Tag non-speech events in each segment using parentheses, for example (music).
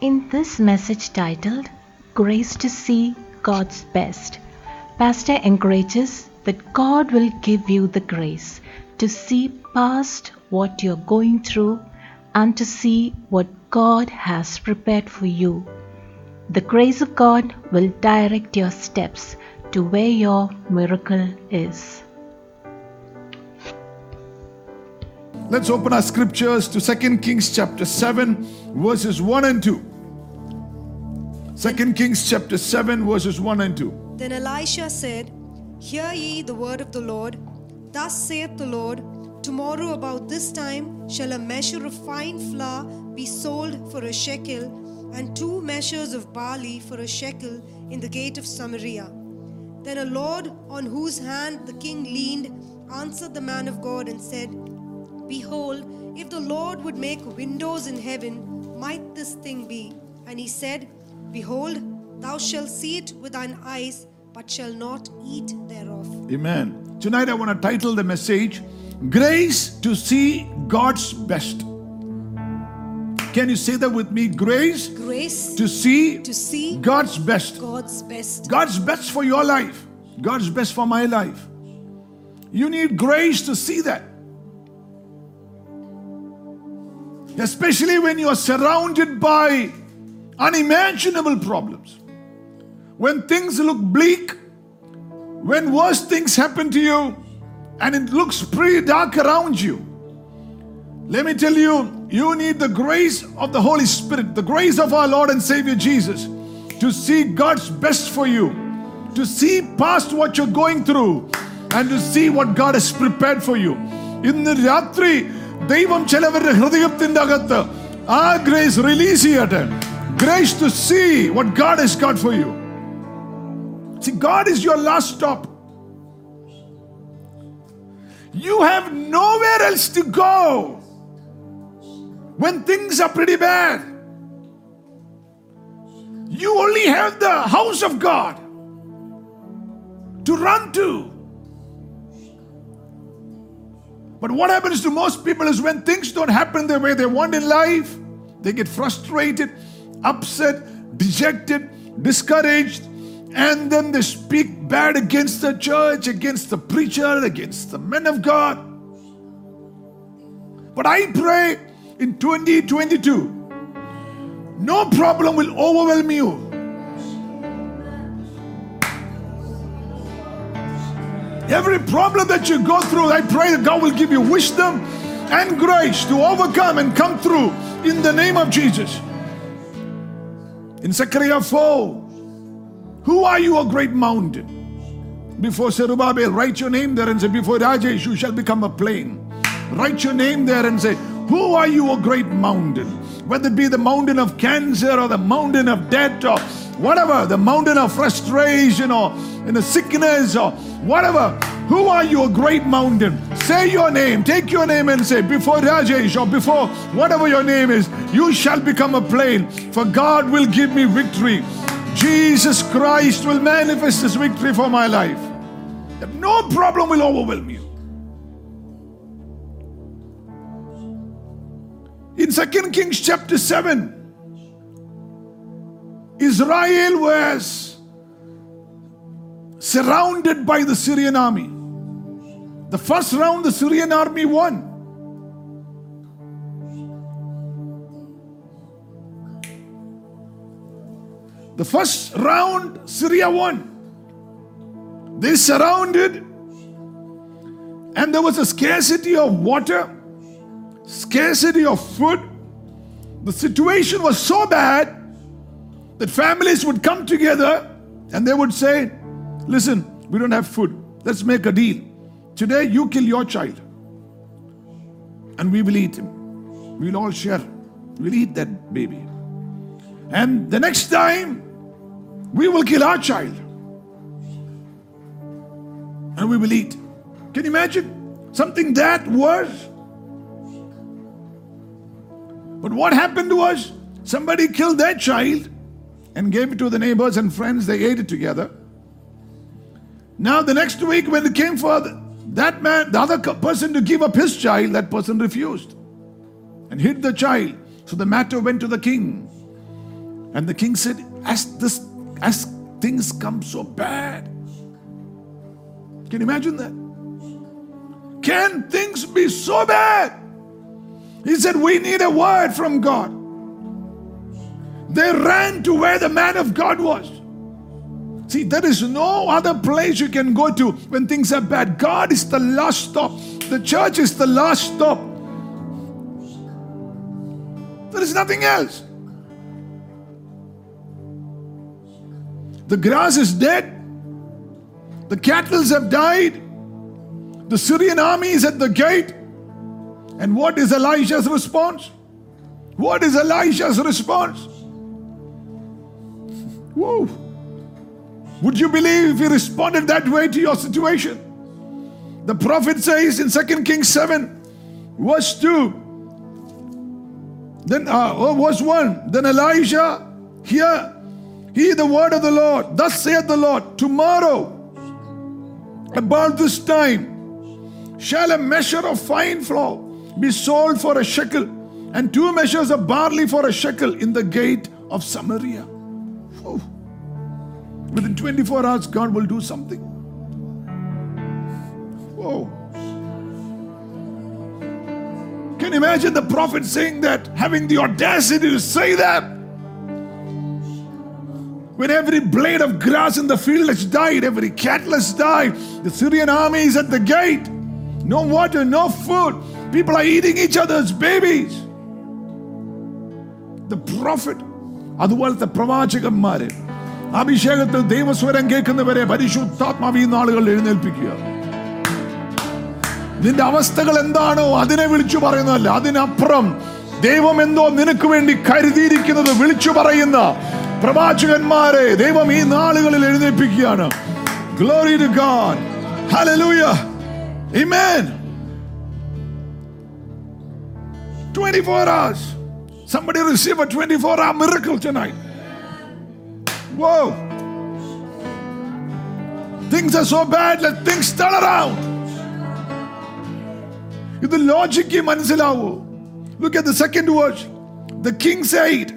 In this message titled Grace to See God's Best, Pastor encourages that God will give you the grace to see past what you're going through and to see what God has prepared for you. The grace of God will direct your steps to where your miracle is. Let's open our scriptures to 2 Kings chapter 7, verses 1 and 2. 2 Kings chapter 7, verses 1 and 2. Then Elisha said, Hear ye the word of the Lord. Thus saith the Lord, Tomorrow about this time shall a measure of fine flour be sold for a shekel, and two measures of barley for a shekel in the gate of Samaria. Then a Lord on whose hand the king leaned answered the man of God and said, Behold, if the Lord would make windows in heaven, might this thing be? And he said, Behold, thou shalt see it with thine eyes, but shall not eat thereof. Amen. Tonight I want to title the message Grace to See God's Best. Can you say that with me? Grace Grace to see to see God's best. God's best. God's best for your life. God's best for my life. You need grace to see that. especially when you are surrounded by unimaginable problems, when things look bleak, when worse things happen to you, and it looks pretty dark around you. Let me tell you, you need the grace of the Holy Spirit, the grace of our Lord and Savior Jesus, to see God's best for you, to see past what you're going through, and to see what God has prepared for you. In the Ratri, ദൈവം ചിലവരുടെ ഹൃദയത്തിന്റെ അകത്ത് ആ grace release ചെയ്യട്ടെ grace to see what God has got for you. See, God is your last stop. You have nowhere else to go when things are pretty bad. You only have the house of God to run to. but what happens to most people is when things don't happen the way they want in life, they get frustrated, upset, dejected, discouraged, and then they speak bad against the church, against the preacher, against the men of God. But I pray in 2022, no problem will overwhelm you. Every problem that you go through, I pray that God will give you wisdom and grace to overcome and come through in the name of Jesus. In Zechariah 4, who are you, a great mountain? Before Zerubbabel, write your name there and say, Before Rajesh, you shall become a plain. Write your name there and say, Who are you, a great mountain? Whether it be the mountain of cancer or the mountain of debt or whatever, the mountain of frustration or in the sickness or whatever. Who are you, a great mountain? Say your name, take your name and say, Before Rajesh or before whatever your name is, you shall become a plain, for God will give me victory. Jesus Christ will manifest His victory for my life. No problem will overwhelm you. In 2 Kings chapter 7, Israel was surrounded by the Syrian army. The first round, the Syrian army won. The first round, Syria won. They surrounded, and there was a scarcity of water, scarcity of food. The situation was so bad that families would come together and they would say, Listen, we don't have food. Let's make a deal. Today, you kill your child, and we will eat him. We'll all share. We'll eat that baby. And the next time, we will kill our child and we will eat. Can you imagine something that worse? But what happened was somebody killed their child and gave it to the neighbors and friends. They ate it together. Now, the next week, when it came for that man, the other person to give up his child, that person refused and hid the child. So the matter went to the king. And the king said, As this as things come so bad. Can you imagine that? Can things be so bad? He said, We need a word from God. They ran to where the man of God was. See, there is no other place you can go to when things are bad. God is the last stop, the church is the last stop. There is nothing else. The grass is dead, the cattle have died, the Syrian army is at the gate. And what is Elisha's response? What is Elisha's response? Whoa. Would you believe if he responded that way to your situation? The prophet says in 2 Kings 7, verse 2, then uh, oh, verse 1, then Elijah, hear, hear the word of the Lord. Thus saith the Lord, tomorrow, about this time, shall a measure of fine flour be sold for a shekel, and two measures of barley for a shekel in the gate of Samaria. Within 24 hours, God will do something. Whoa. Can you imagine the prophet saying that, having the audacity to say that? When every blade of grass in the field has died, every cattle has died, the Syrian army is at the gate. No water, no food. People are eating each other's babies. The prophet, അതുപോലത്തെ പ്രവാചകന്മാര് അഭിഷേകത്തിൽ ദൈവസ്വരം കേൾക്കുന്നവരെ പരിശുദ്ധാത്മാവി നാളുകൾ എഴുന്നേൽപ്പിക്കുക. നിന്റെ അവസ്ഥകൾ എന്താണോ അതിനെ വിളിച്ചു പറയുന്നതല്ല അതിനപ്പുറം ദൈവം എന്തോ നിനക്ക് വേണ്ടി കരുതിയിരിക്കുന്നത് വിളിച്ചു പറയുന്ന പ്രവാചകന്മാരെ ദൈവം ഈ നാളുകളിൽ എഴുന്നേൽപ്പിക്കുകയാണ്. Glory to God hallelujah amen 24 hours. somebody receive a 24 hour miracle tonight whoa things are so bad let things turn around ഇത് logic മനസ്സിലാവൂ Look at the second word. The king's aid,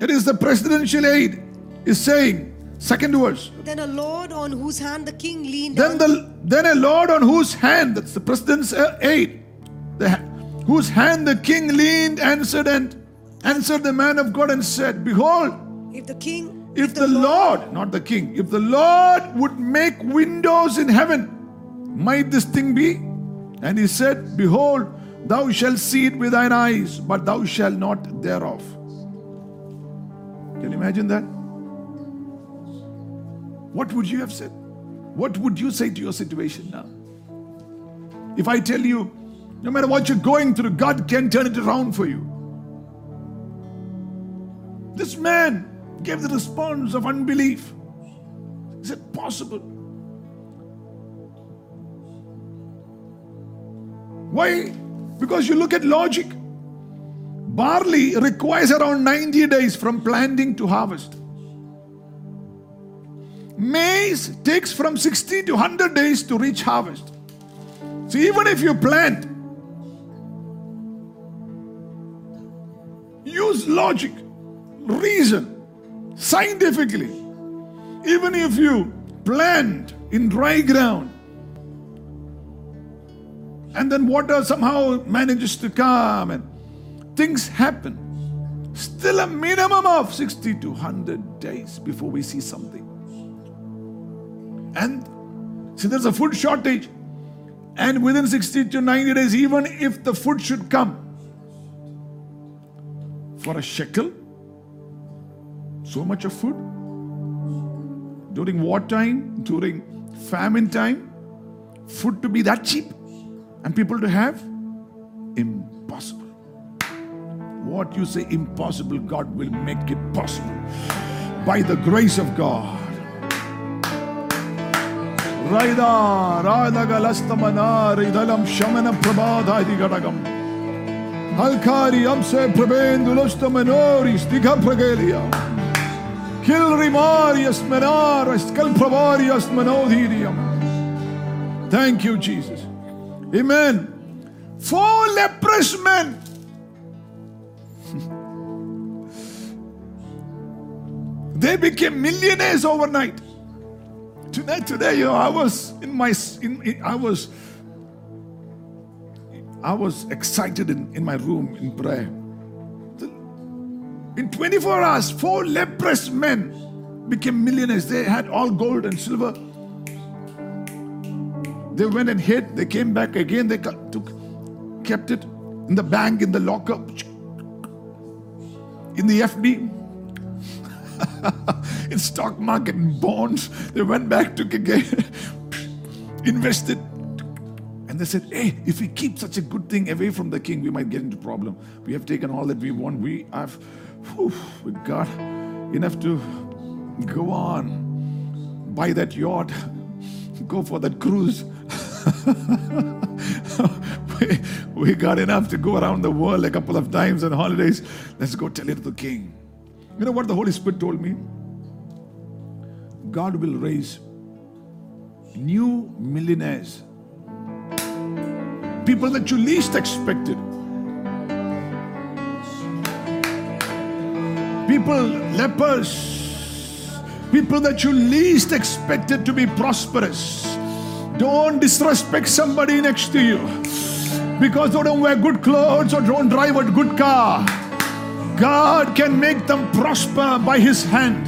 it is the presidential aid, is saying, second verse. Then a lord on whose hand the king leaned Then the then a lord on whose hand, that's the president's uh, aid, the, ha- whose hand the king leaned, answered and answered the man of God and said, Behold, if the king if the Lord, not the king, if the Lord would make windows in heaven, might this thing be? And he said, Behold, thou shalt see it with thine eyes, but thou shalt not thereof. Can you imagine that? What would you have said? What would you say to your situation now? If I tell you, no matter what you're going through, God can turn it around for you. This man gave the response of unbelief. Is it possible? Why? Because you look at logic. Barley requires around 90 days from planting to harvest. Maize takes from 60 to 100 days to reach harvest. So even if you plant, use logic, reason, scientifically. Even if you plant in dry ground and then water somehow manages to come and things happen, still a minimum of 60 to 100 days before we see something. And see, there's a food shortage, and within 60 to 90 days, even if the food should come for a shekel, so much of food during wartime, during famine time, food to be that cheap and people to have impossible. What you say impossible, God will make it possible by the grace of God. Raida, Gadagam. Halkari Amse. Thank you, Jesus. Amen. Four leprous men. (laughs) They became millionaires overnight. Tonight, today, you know, I was in my, in, in- I was, I was excited in, in my room in prayer. In 24 hours, four leprous men became millionaires. They had all gold and silver. They went and hid. They came back again. They took, kept it in the bank, in the locker, in the FD, (laughs) in stock market and bonds. They went back, took again, (laughs) invested. And they said, hey, if we keep such a good thing away from the king, we might get into problem. We have taken all that we want. We have, whew, we got enough to go on, buy that yacht, go for that cruise. (laughs) we, we got enough to go around the world a couple of times on holidays. Let's go tell it to the king. You know what the Holy Spirit told me? God will raise new millionaires, people that you least expected. People, lepers, people that you least expected to be prosperous. Don't disrespect somebody next to you because they don't wear good clothes or don't drive a good car. God can make them prosper by His hand.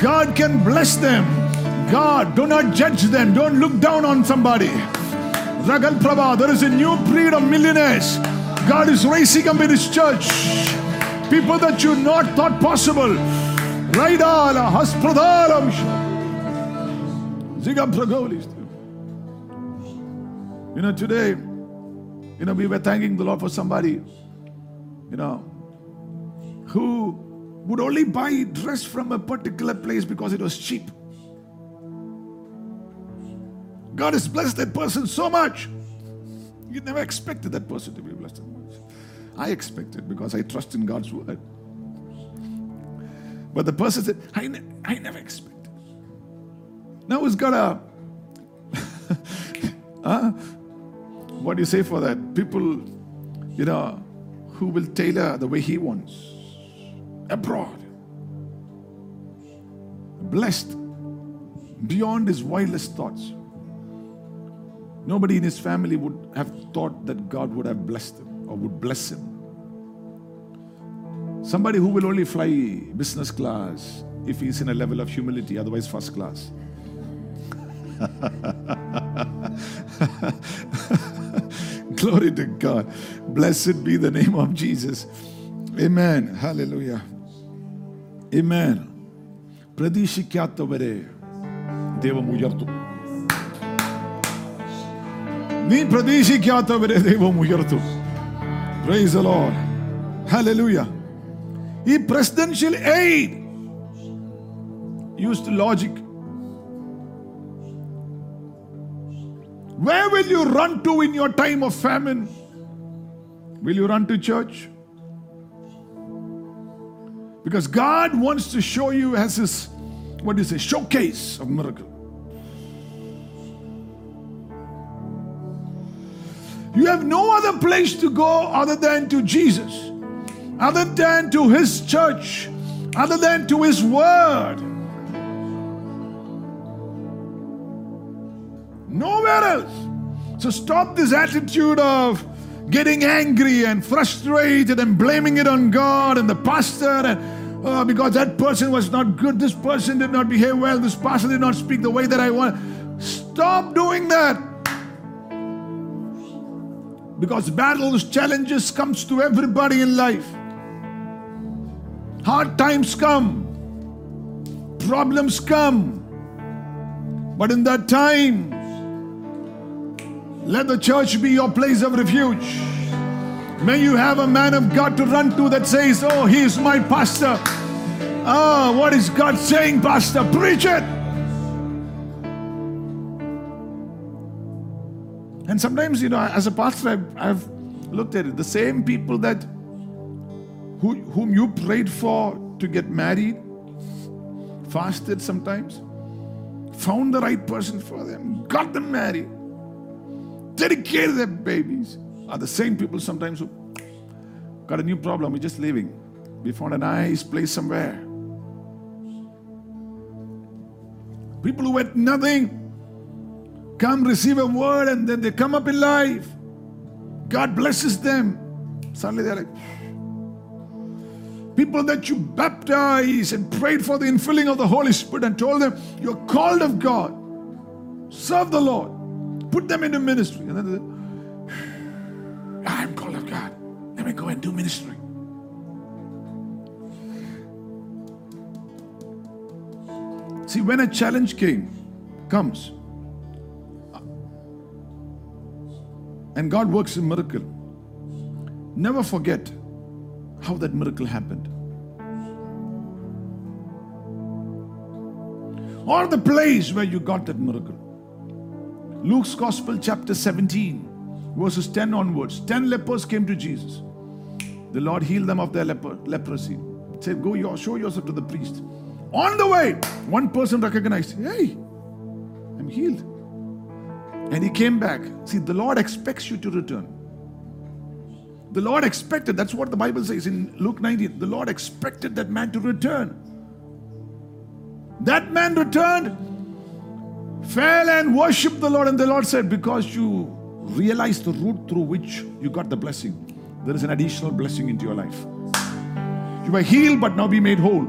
God can bless them. God, do not judge them. Don't look down on somebody. Ragal Prabha, there is a new breed of millionaires. God is raising up in His church. People that you not thought possible. Raidala, Haspradala, Zigam Pragolis. You know, today, you know, we were thanking the Lord for somebody, you know, who would only buy dress from a particular place because it was cheap. God has blessed that person so much. You never expected that person to be blessed. I expected because I trust in God's word. But the person said, I, ne- I never expected. Now he's got a (laughs) Huh? what do you say for that? People, you know, who will tailor the way he wants. Abroad. Blessed beyond his wildest thoughts. Nobody in his family would have thought that God would have blessed him or would bless him. Somebody who will only fly business class if he's in a level of humility, otherwise, first class. (laughs) Glory to God. Blessed be the name of Jesus. Amen. Hallelujah. Amen. പ്രതീക്ഷിക്കാത്തവരെ ദൈവം ഉയർത്തും നീ പ്രതീക്ഷിക്കാത്തവരെ ദൈവം ഉയർത്തും Praise the Lord. ഈ presidential aid used logic. Where will you run to in your time of famine? Will you run to church? Because God wants to show you as his, what you say, showcase of miracle. You have no other place to go other than to Jesus, other than to his church, other than to his word. Nowhere else. So stop this attitude of getting angry and frustrated and blaming it on God and the pastor and oh, because that person was not good, this person did not behave well, this pastor did not speak the way that I want. Stop doing that. Because battles, challenges comes to everybody in life. Hard times come. Problems come. But in that time, let the church be your place of refuge. May you have a man of God to run to that says, Oh, he is my pastor. Ah, what is God saying, Pastor? Preach it. And sometimes, you know, as a pastor, I've, I've looked at it. The same people that who, whom you prayed for to get married, fasted sometimes, found the right person for them, got them married, dedicated their babies, are the same people sometimes who got a new problem. We're just leaving. We found a nice place somewhere. People who had nothing come receive a word and then they come up in life. God blesses them. Suddenly they're like, people that you baptized and prayed for the infilling of the Holy Spirit and told them, You're called of God. Serve the Lord. Put them into ministry. And then they, I'm called of God. Let me go and do ministry. See, when a challenge came, comes, and God works a miracle, never forget how that miracle happened. Or the place where you got that miracle. Luke's Gospel, chapter 17, verses 10 onwards. 10 lepers came to Jesus. The Lord healed them of their leper, leprosy. Said, Go show yourself to the priest. On the way, one person recognized, Hey, I'm healed. And he came back. See, the Lord expects you to return. The Lord expected, that's what the Bible says in Luke 19. The Lord expected that man to return. That man returned, fell and worshiped the Lord, and the Lord said, Because you realized the route through which you got the blessing, there is an additional blessing into your life. You were healed, but now be made whole.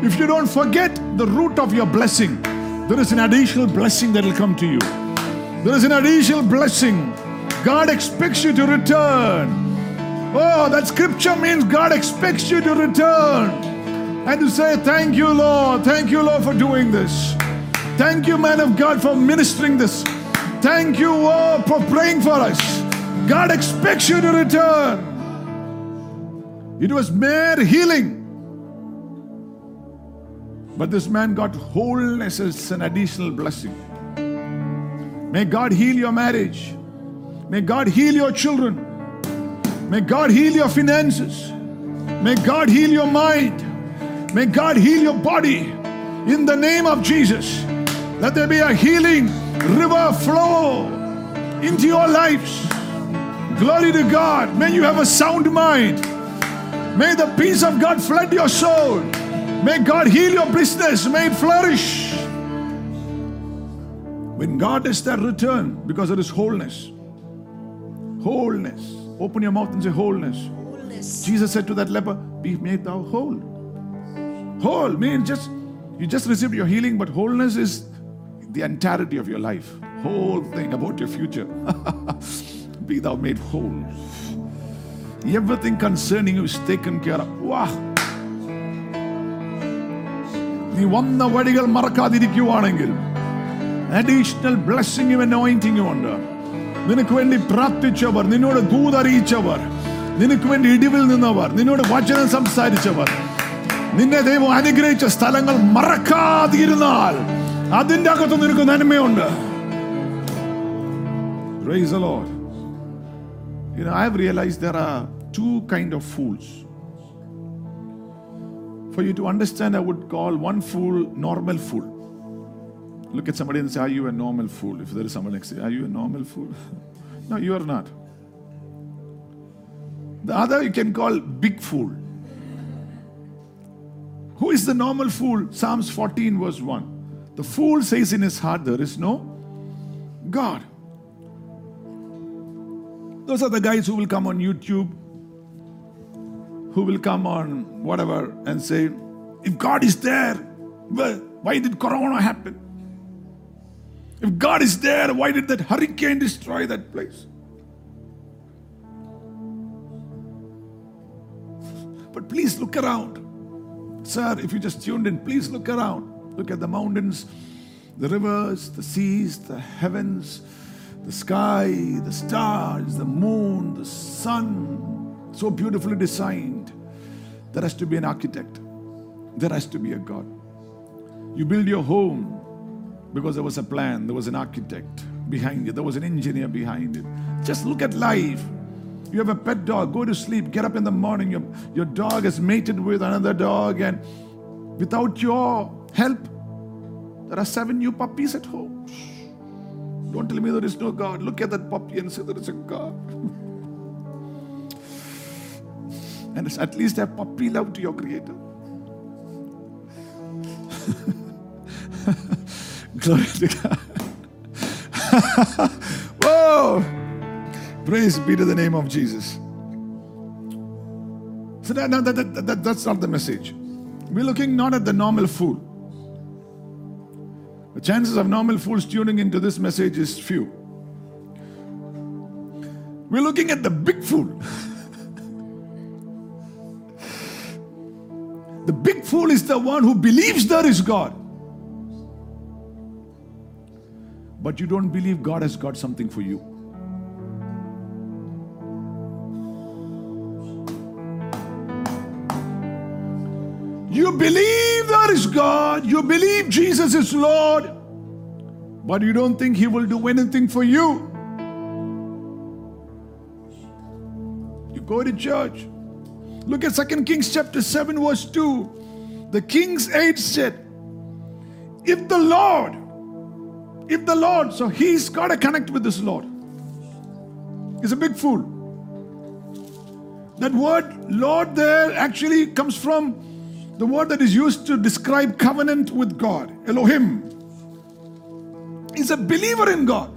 If you don't forget the root of your blessing, there is an additional blessing that will come to you. There is an additional blessing. God expects you to return. Oh, that scripture means God expects you to return and to say, Thank you, Lord. Thank you, Lord, for doing this. Thank you, man of God, for ministering this. Thank you, oh, for praying for us. God expects you to return. It was mere healing. But this man got wholeness as an additional blessing. May God heal your marriage. May God heal your children. May God heal your finances. May God heal your mind. May God heal your body. In the name of Jesus, let there be a healing river flow into your lives. Glory to God. May you have a sound mind. May the peace of God flood your soul. May God heal your business. May it flourish. When God is that return, because it is wholeness. Wholeness. Open your mouth and say wholeness. Wholeness. Jesus said to that leper, Be made thou whole. Whole means just you just received your healing, but wholeness is the entirety of your life. Whole thing about your future. (laughs) Be thou made whole. Everything concerning you is taken care of. Wow. നീ വന്ന വഴികൾ മറക്കാതിരിക്കുവാണെങ്കിൽ additional ബ്ലെസ്സിങ്ങും അനോയിന്റിങ്ങും ഉണ്ട് നിനക്ക് വേണ്ടി പ്രാർത്ഥിച്ചവർ നിന്നോട് ദൂതറിയിച്ചവർ നിനക്ക് വേണ്ടി ഇടിവിൽ നിന്നവർ നിന്നോട് വചനം സംസാരിച്ചവർ നിന്നെ ദൈവം അനുഗ്രഹിച്ച സ്ഥലങ്ങൾ മറക്കാതിരുന്നാൽ അതിന്റെ അകത്ത് നിനക്ക് നന്മയുണ്ട് Praise the Lord. You know, call realized there are two kind of fools. For you to understand, I would call one fool normal fool. Look at somebody and say, Are you a normal fool? If there is someone next to you, Are you a normal fool? (laughs) no, you are not. The other you can call big fool. Who is the normal fool? Psalms 14, verse 1. The fool says in his heart, There is no God. Those are the guys who will come on YouTube, who will come on whatever and say, If God is there, well, why did Corona happen? If God is there, why did that hurricane destroy that place? But please look around. Sir, if you just tuned in, please look around. Look at the mountains, the rivers, the seas, the heavens, the sky, the stars, the moon, the sun. So beautifully designed. There has to be an architect, there has to be a God. You build your home because there was a plan, there was an architect behind it, there was an engineer behind it. Just look at life. You have a pet dog, go to sleep, get up in the morning, your, your dog is mated with another dog, and without your help, there are seven new puppies at home. Don't tell me there is no God. Look at that puppy and say there is a God. (laughs) and at least a puppy love to your creator. (laughs) Glory to God. (laughs) Whoa! Praise be to the name of Jesus. So that, that, that, that, that's not the message. We're looking not at the normal fool. The chances of normal fools tuning into this message is few. We're looking at the big fool. (laughs) the big fool is the one who believes there is God. But you don't believe God has got something for you. You believe there is God, you believe Jesus is Lord, but you don't think He will do anything for you. You go to church. Look at 2 Kings chapter 7, verse 2. The king's aide said, If the Lord, if the Lord, so he's got to connect with this Lord. He's a big fool. That word Lord there actually comes from the word that is used to describe covenant with God, Elohim. He's a believer in God.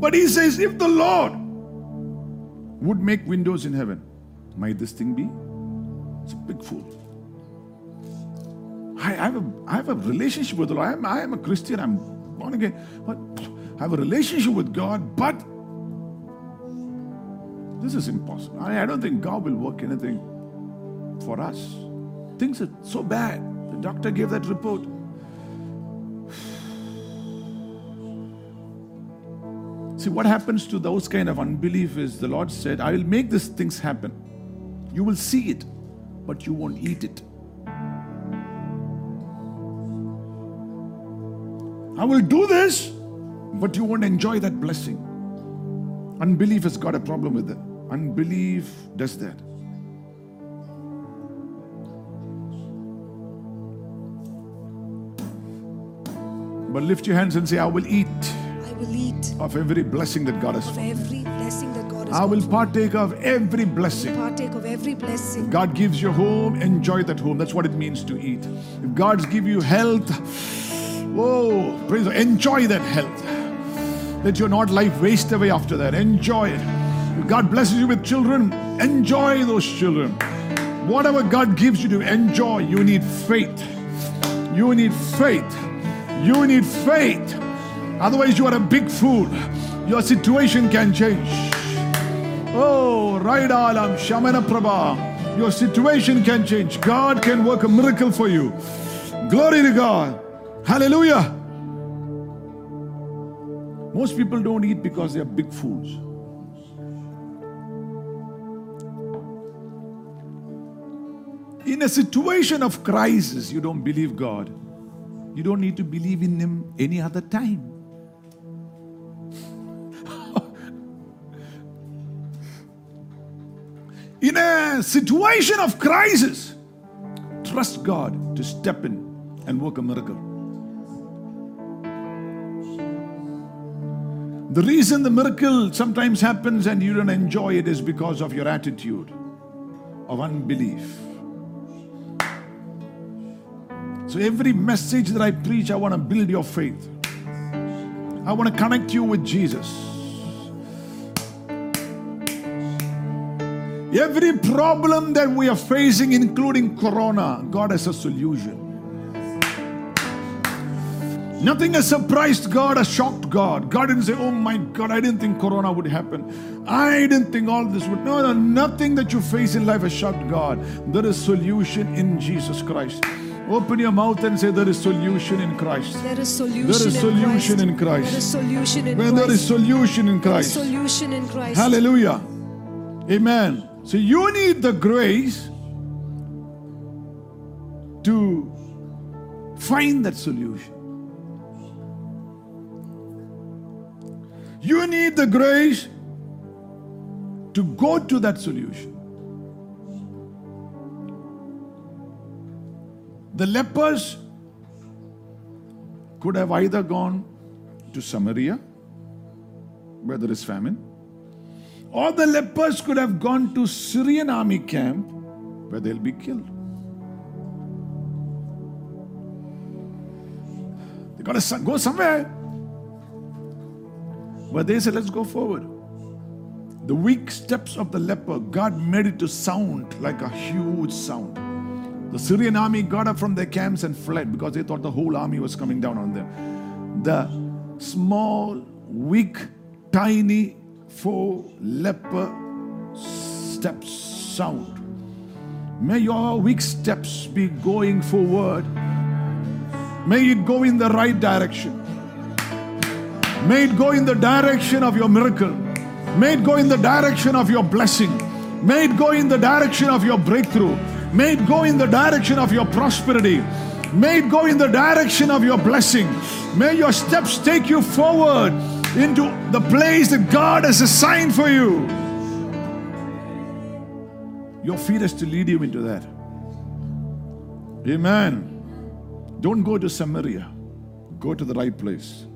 But he says, if the Lord would make windows in heaven, might this thing be? It's a big fool. I, have, a, I have a relationship with the Lord. I am, I am a Christian. I'm born again. But I have a relationship with God, but this is impossible. I, I don't think God will work anything for us. Things are so bad. The doctor gave that report. See, what happens to those kind of unbelief is the Lord said, I will make these things happen. You will see it, but you won't eat it. I will do this, but you won't enjoy that blessing. Unbelief has got a problem with it. Unbelief does that. But lift your hands and say, I will eat I will eat of every blessing that God has. of every blessing that God has I will got for me. partake of every blessing. partake of every blessing. God gives you home, enjoy that home. That's what it means to eat. If God's give you health, oh, praise God, enjoy that health. Let your not life waste away after that. Enjoy it. If God blesses you with children, enjoy those children. Whatever God gives you to enjoy, you need faith. You need faith. You need faith. Otherwise, you are a big fool. Your situation can change. Oh, right alam, Shamana Prabha. Your situation can change. God can work a miracle for you. Glory to God. Hallelujah. Most people don't eat because they are big fools. In a situation of crisis, you don't believe God. You don't need to believe in Him any other time. (laughs) In a situation of crisis, trust God to step in and work a miracle. The reason the miracle sometimes happens and you don't enjoy it is because of your attitude of unbelief. So, every message that I preach, I want to build your faith. I want to connect you with Jesus. Every problem that we are facing, including Corona, God has a solution. Nothing has surprised God or shocked God. God didn't say, Oh my God, I didn't think Corona would happen. I didn't think all this would. No, no, nothing that you face in life has shocked God. There is solution in Jesus Christ. Open your mouth and say, There is solution in Christ. There is solution, There is solution in Christ. There is solution in When Christ. there is solution in There is Christ. solution in Christ. Hallelujah. Amen. So you need the grace to find that solution. You need the grace to go to that solution. The lepers could have either gone to Samaria, where there is famine, or the lepers could have gone to Syrian army camp where they'll be killed. You got to go somewhere. But they said, let's go forward. The weak steps of the leper, God made it to sound like a huge sound. The Syrian army got up from their camps and fled because they thought the whole army was coming down on them. The small, weak, tiny four leper steps sound. May your weak steps be going forward. May it go in the right direction. May it go in the direction of your miracle. May it go in the direction of your blessing. May it go in the direction of your breakthrough. May it go in the direction of your prosperity. May it go in the direction of your blessing. May your steps take you forward into the place that God has assigned for you. Your feet has to lead you into that. Amen. Don't go to Samaria, go to the right place.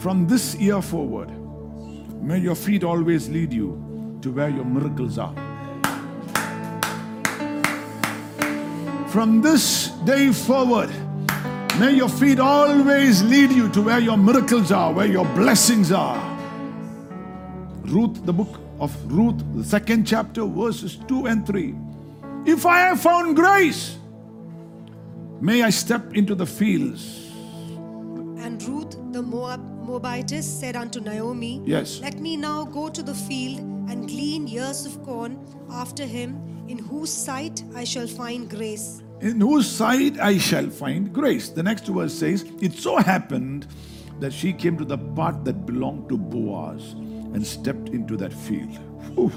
From this year forward, may your feet always lead you to where your miracles are. From this day forward, may your feet always lead you to where your miracles are, where your blessings are. Ruth, the book of Ruth, the second chapter, verses 2 and 3. If I have found grace, may I step into the fields. And Ruth the Moab, Moabitess said unto Naomi, Yes. Let me now go to the field and glean ears of corn after him, in whose sight I shall find grace. in whose sight I shall find grace. The next verse says, It so happened that she came to the part that belonged to Boaz and stepped into that field. Whew.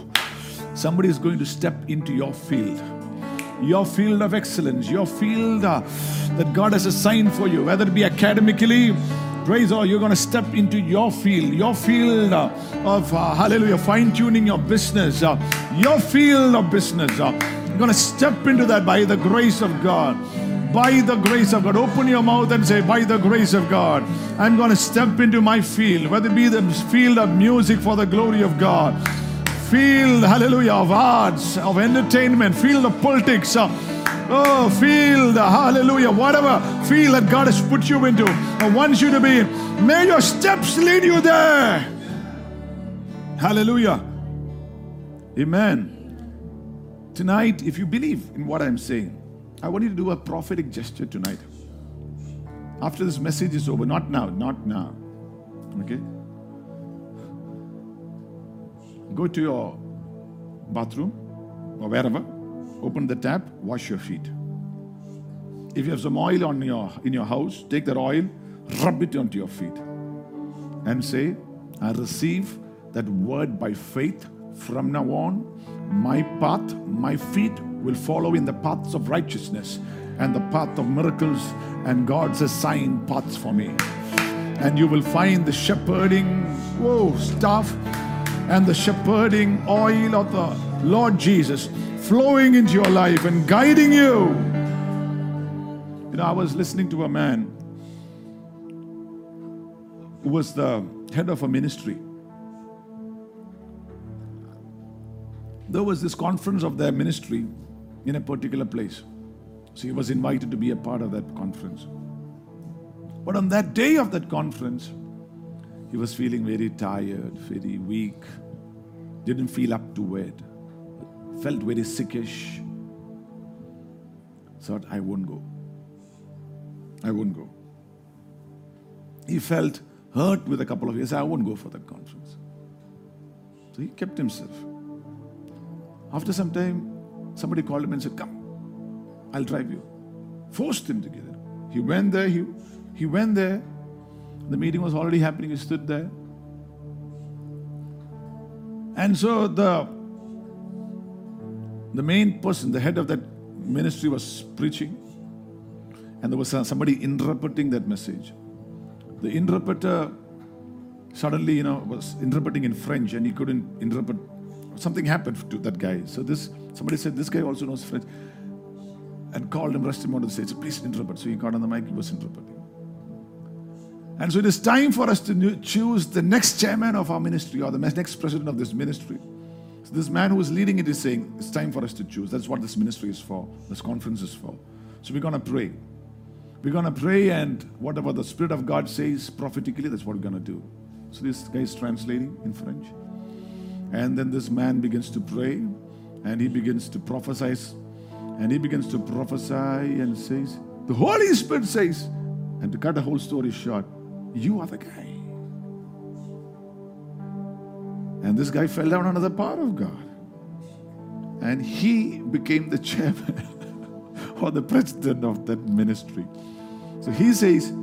Somebody is going to step into your field. Your field of excellence, your field uh, that God has assigned for you, whether it be academically, praise or you're going to step into your field, your field uh, of uh, hallelujah, fine tuning your business, uh, your field of business. Uh, you're going to step into that by the grace of God. By the grace of God. Open your mouth and say, By the grace of God, I'm going to step into my field, whether it be the field of music for the glory of God, field, hallelujah, of arts, of entertainment, field of politics. Uh, feel the hallelujah, whatever feel that God has put you into and wants you to be, may your steps lead you there. Hallelujah. Amen. Tonight, if you believe in what I'm saying, I want you to do a prophetic gesture tonight. After this message is over, not now, not now. Okay? Go to your bathroom or wherever, open the tap, wash your feet. If you have some oil on your in your house, take that oil, rub it onto your feet, and say, I receive that word by faith from now on. My path, my feet will follow in the paths of righteousness and the path of miracles and God's assigned paths for me. And you will find the shepherding whoa, staff and the shepherding oil of the Lord Jesus flowing into your life and guiding you. You know, I was listening to a man who was the head of a ministry. There was this conference of their ministry in a particular place. So he was invited to be a part of that conference. But on that day of that conference, he was feeling very tired, very weak, didn't feel up to it, felt very sickish. Thought, I won't go. I won't go. He felt hurt with a couple of years. I won't go for that conference. So he kept himself. After some time, somebody called him and said, Come, I'll drive you. Forced him to get. He went there, he, he went there. The meeting was already happening, he stood there. And so the, the main person, the head of that ministry, was preaching. And there was somebody interpreting that message. The interpreter suddenly, you know, was interpreting in French and he couldn't interpret. Something happened to that guy. So this somebody said, This guy also knows French. And called him, rushed him out of the stage. Please interpret. So he got on the mic, he was interpreting. And so it is time for us to choose the next chairman of our ministry or the next president of this ministry. So this man who is leading it is saying, It's time for us to choose. That's what this ministry is for, this conference is for. So we're going to pray. We're going to pray, and whatever the Spirit of God says prophetically, that's what we're going to do. So this guy is translating in French. And then this man begins to pray, and he begins to prophesy. And he begins to prophesy and says, The Holy Spirit says, and to cut the whole story short, you are the guy. And this guy fell down under the power of God. And he became the chairman (laughs) or the president of that ministry. So he says,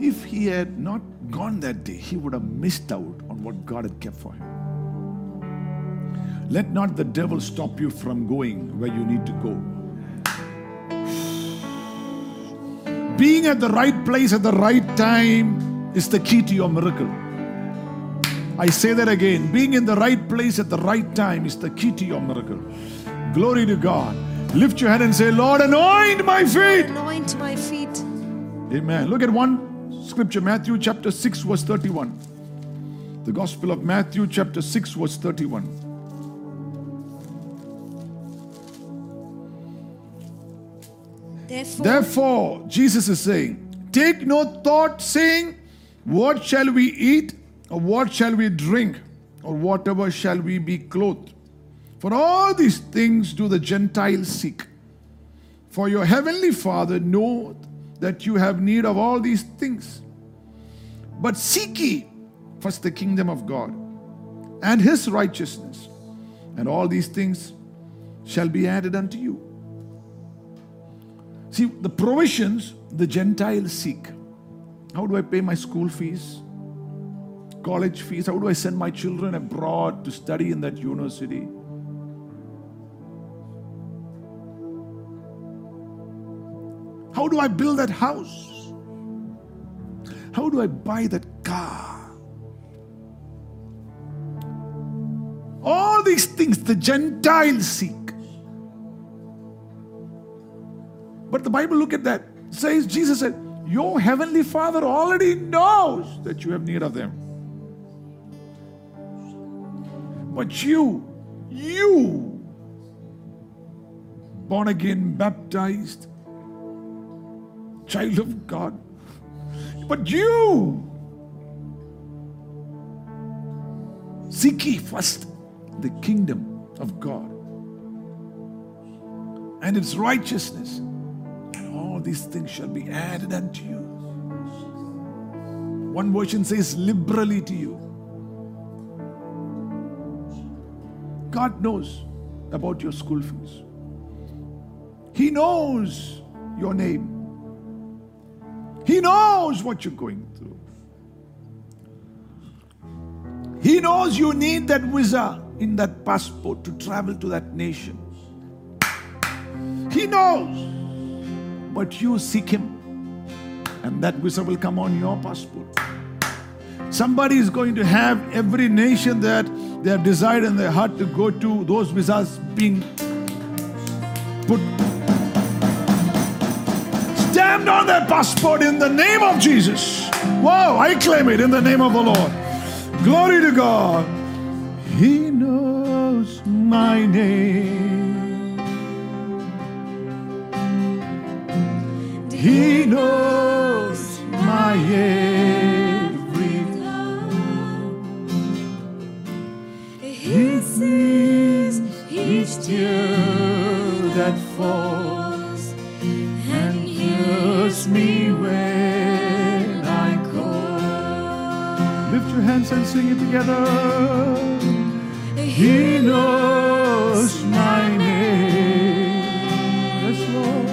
if he had not gone that day, he would have missed out on what God had kept for him. Let not the devil stop you from going where you need to go. Being at the right place at the right time is the key to your miracle. I say that again. Being in the right place at the right time is the key to your miracle. Glory to God. Lift your hand and say, Lord, anoint my feet. Anoint my feet. Amen. Look at one scripture, Matthew chapter 6, verse 31. The Gospel of Matthew chapter 6, verse 31. Therefore, Therefore, Jesus is saying, Take no thought, saying, What shall we eat, what shall we drink, or whatever shall we be clothed? For all these things do the Gentiles seek. For your heavenly Father knoweth that you have need of all these things. But seek ye first the kingdom of God and his righteousness, and all these things shall be added unto you. See, the provisions the Gentiles seek. How do I pay my school fees? College fees? How do I send my children abroad to study in that university? How do I build that house? How do I buy that car? All these things the Gentiles seek. But the Bible, look at that. Says Jesus said, Your heavenly Father already knows that you have need of them. But you, you, born again, baptized, child of God, but you, seek ye first the kingdom of God and its righteousness and all these things shall be added unto you. One version says liberally to you. God knows about your school fees. He knows your name. He knows what you're going through. He knows you need that visa in that passport to travel to that nation. He knows. But you seek Him, and that visa will come on your passport. Somebody is going to have every nation that they have desired in their heart to go to, those visas being put stamped on their passport in the name of Jesus. Wow, I claim it in the name of the Lord. Glory to God. He knows my name. He knows my every falls and hears me when I call. Lift your hands and sing it together. He knows my name. Yes, Lord.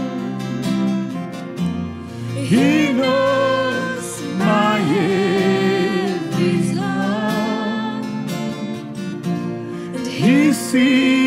He knows my every thought. And He sees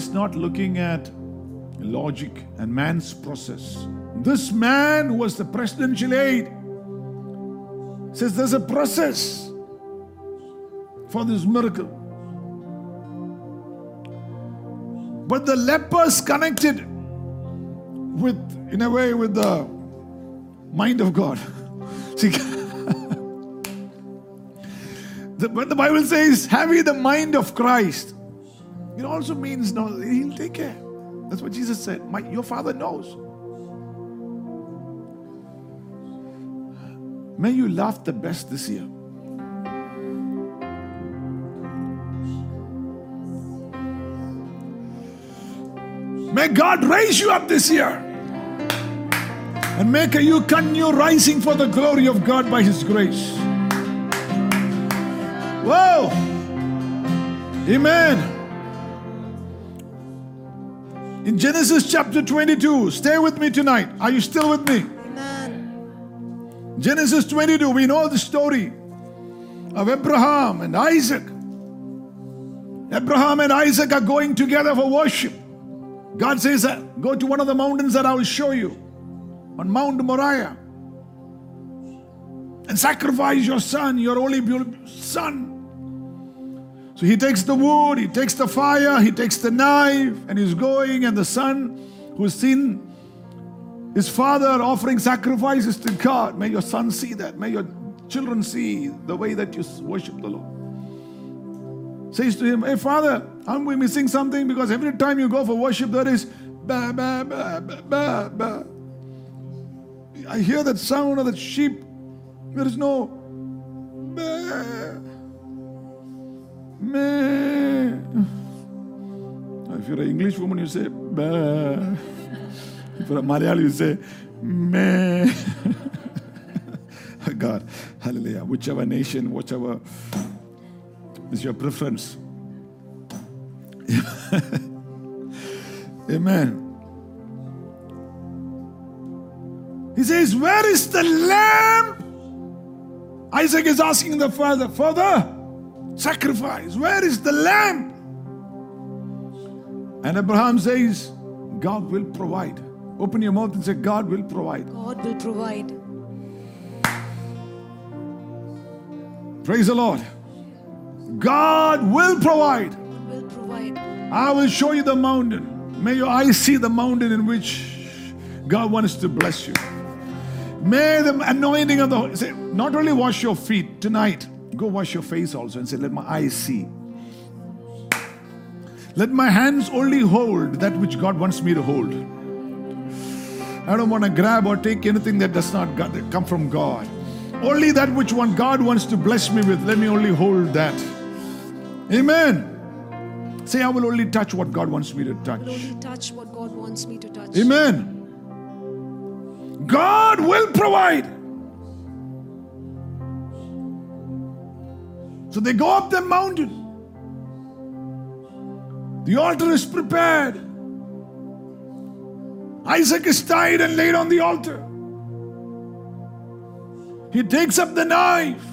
is not looking at logic and man's process. This man who was the presidential aide says there's a process for this miracle. But the lepers connected with, in a way, with the mind of God. (laughs) See, (laughs) the, when the Bible says, have ye the mind of Christ, it also means no, he'll take care. That's what Jesus said. My, your father knows. May you laugh the best this year. May God raise you up this year and make a you continue rising for the glory of God by His grace. Whoa! Amen. In Genesis chapter 22, stay with me tonight. Are you still with me? Amen. Genesis 22, we know the story of Abraham and Isaac. Abraham and Isaac are going together for worship. God says, uh, Go to one of the mountains that I will show you on Mount Moriah and sacrifice your son, your only beautiful son. So he takes the wood, he takes the fire, he takes the knife, and he's going. And the son who's seen his father offering sacrifices to God, may your son see that. May your children see the way that you worship the Lord. Says to him, Hey, father, aren't we missing something? Because every time you go for worship, there is ba ba ba ba ba ba. I hear that sound of that sheep. There is no you're an English woman, you say ba. If you're a Malayali, you say meh. (laughs) God, hallelujah. Whichever nation, whichever is your preference. (laughs) Amen. He says, Where is the lamb? Isaac is asking the father, Father, sacrifice. Where is the lamb? And Abraham says, God will provide. Open your mouth and say, God will provide. God will provide. Praise the Lord. God will provide. God will provide. I will show you the mountain. May your eyes see the mountain in which God wants to bless you. May the anointing of the Holy say, not only wash your feet tonight, go wash your face also and say, Let my eyes see. Let my hands only hold that which God wants me to hold. I don't want to grab or take anything that does not come from God. Only that which one God wants to bless me with, let me only hold that. Amen. Say, I will only touch what God wants me to touch. I will only touch what God wants me to touch. Amen. God will provide. So they go up the mountain. The altar is prepared. Isaac is tied and laid on the altar. He takes up the knife.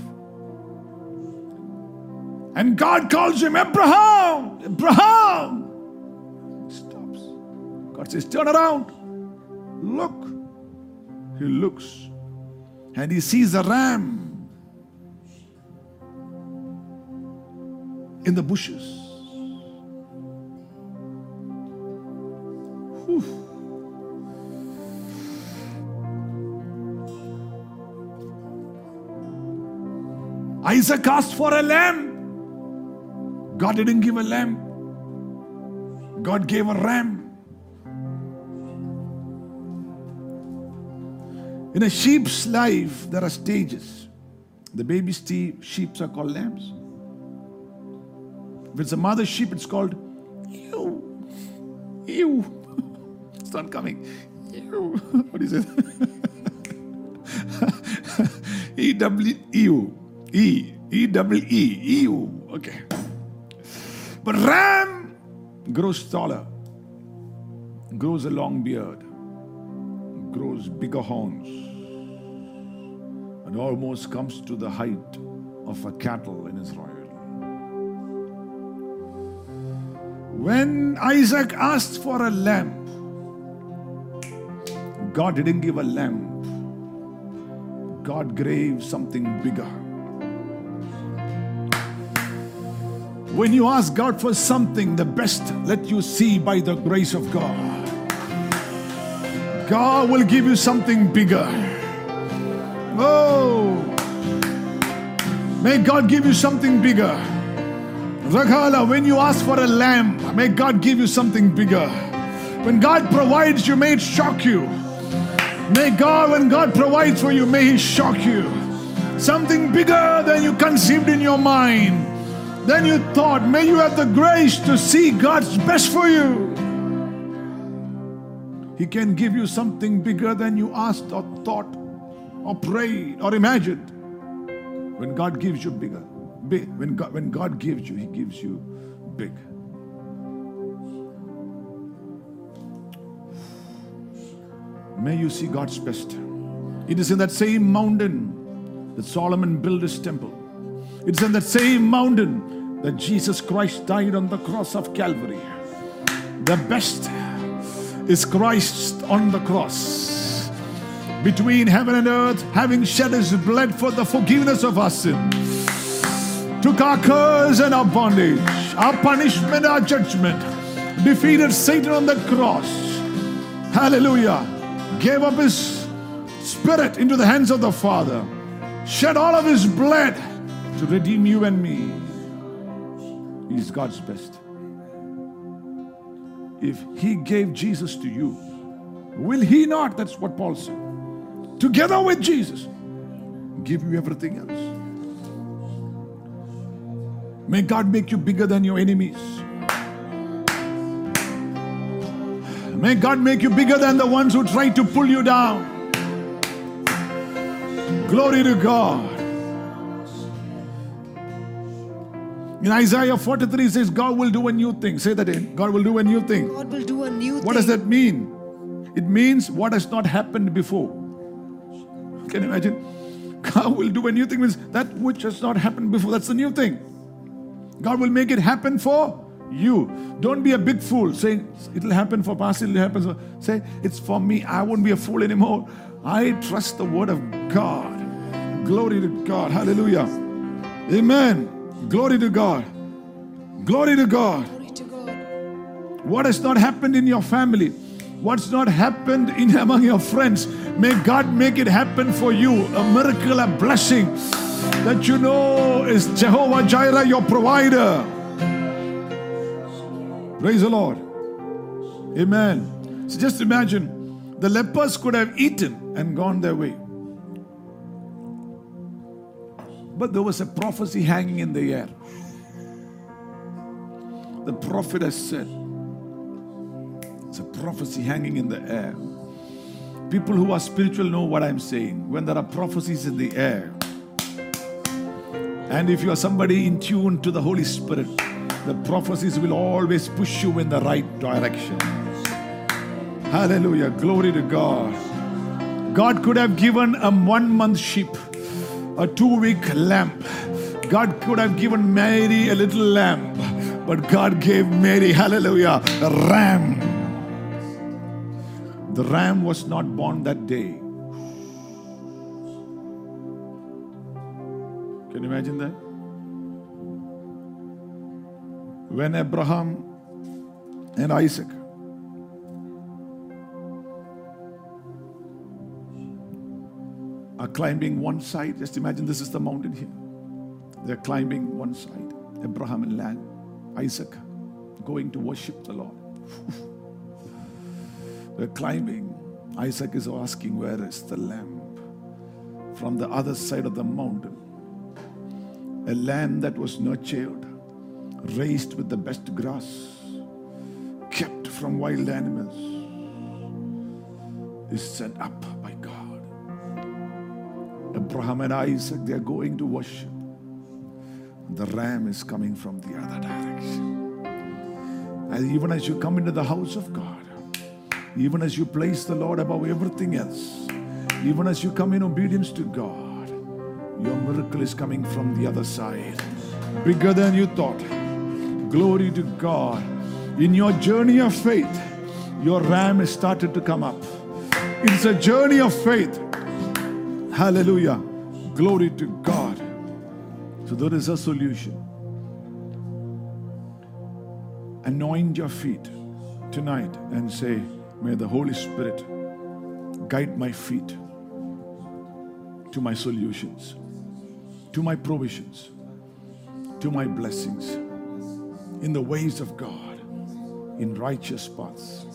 And God calls him Abraham. Abraham. Stops. God says, Turn around. Look. He looks. And he sees a ram in the bushes. Isaac asked for a lamb. God didn't give a lamb. God gave a ram. In a sheep's life, there are stages. The baby sheep are called lambs. If it's a mother sheep, it's called ew. Ew. (laughs) It's not coming. Ew. (laughs) What is it? (laughs) E W E-U. E. E W E. E-U. Okay. But ram grows taller, grows a long beard, grows bigger horns, and almost comes to the height of a cattle in Israel. When Isaac asked for a lamb, God didn't give a lamb. God gave something bigger. When you ask God for something, the best, let you see by the grace of God. God will give you something bigger. Oh, may God give you something bigger. Raghala, when you ask for a lamb, may God give you something bigger. When God provides you, may it shock you. May God, when God provides for you, may He shock you. Something bigger than you conceived in your mind, than you thought. May you have the grace to see God's best for you. He can give you something bigger than you asked or thought or prayed or imagined. When God gives you bigger, big, when God, when God gives you, He gives you big. May you see God's best. It is in that same mountain that Solomon built his temple. It's in that same mountain that Jesus Christ died on the cross of Calvary. The best is Christ on the cross. Between heaven and earth, having shed his blood for the forgiveness of our sins, took our curse and our bondage, our punishment, our judgment, defeated Satan on the cross. Hallelujah. Gave up his spirit into the hands of the Father, shed all of his blood to redeem you and me. He's God's best. If he gave Jesus to you, will he not? That's what Paul said. Together with Jesus, give you everything else. May God make you bigger than your enemies. May God make you bigger than the ones who try to pull you down. Glory to God. In Isaiah 43 says, God will do a new thing. Say that in. God will do a new thing. God will do a new What thing. What does that mean? It means what has not happened before. Can you imagine? (laughs) God will do a new thing means that which has not happened before. That's the new thing. God will make it happen for you. Don't be a big fool saying it'll happen for pastor, it'll happen. For, say it's for me. I won't be a fool anymore. I trust the word of God. Glory to God. Hallelujah. Amen. Glory to God. Glory to God. Glory to God. What has not happened in your family, what's not happened in (laughs) among your friends, may God make it happen for you. A miracle, a blessing that you know is Jehovah Jireh, your provider. Praise the Lord. Amen. So just imagine the lepers could have eaten and gone their way. But there was a prophecy hanging in the air. The prophet has said, it's a prophecy hanging in the air. People who are spiritual know what I'm saying. When there are prophecies in the air, and if you are somebody in tune to the Holy Spirit, the prophecies will always push you in the right direction. Hallelujah. Glory to God. God could have given a one month sheep, a two week lamp. God could have given Mary a little lamp, but God gave Mary, hallelujah, a ram. The ram was not born that day. Can you imagine that? When Abraham and Isaac are climbing one side, just imagine this is the mountain here. They're climbing one side. Abraham and land, Isaac going to worship the Lord. (laughs) They're climbing. Isaac is asking, Where is the lamb? From the other side of the mountain, a lamb that was nurtured, raised with the best grass, kept from wild animals, is sent up. Abraham and Isaac, they are going to worship. The ram is coming from the other direction. And even as you come into the house of God, even as you place the Lord above everything else, even as you come in obedience to God, your miracle is coming from the other side. Bigger than you thought. Glory to God. In your journey of faith, your ram has started to come up. It's a journey of faith. Hallelujah. Glory to God. So there is a solution. Anoint your feet tonight and say, May the Holy Spirit guide my feet to my solutions, to my provisions, to my blessings in the ways of God, in righteous paths.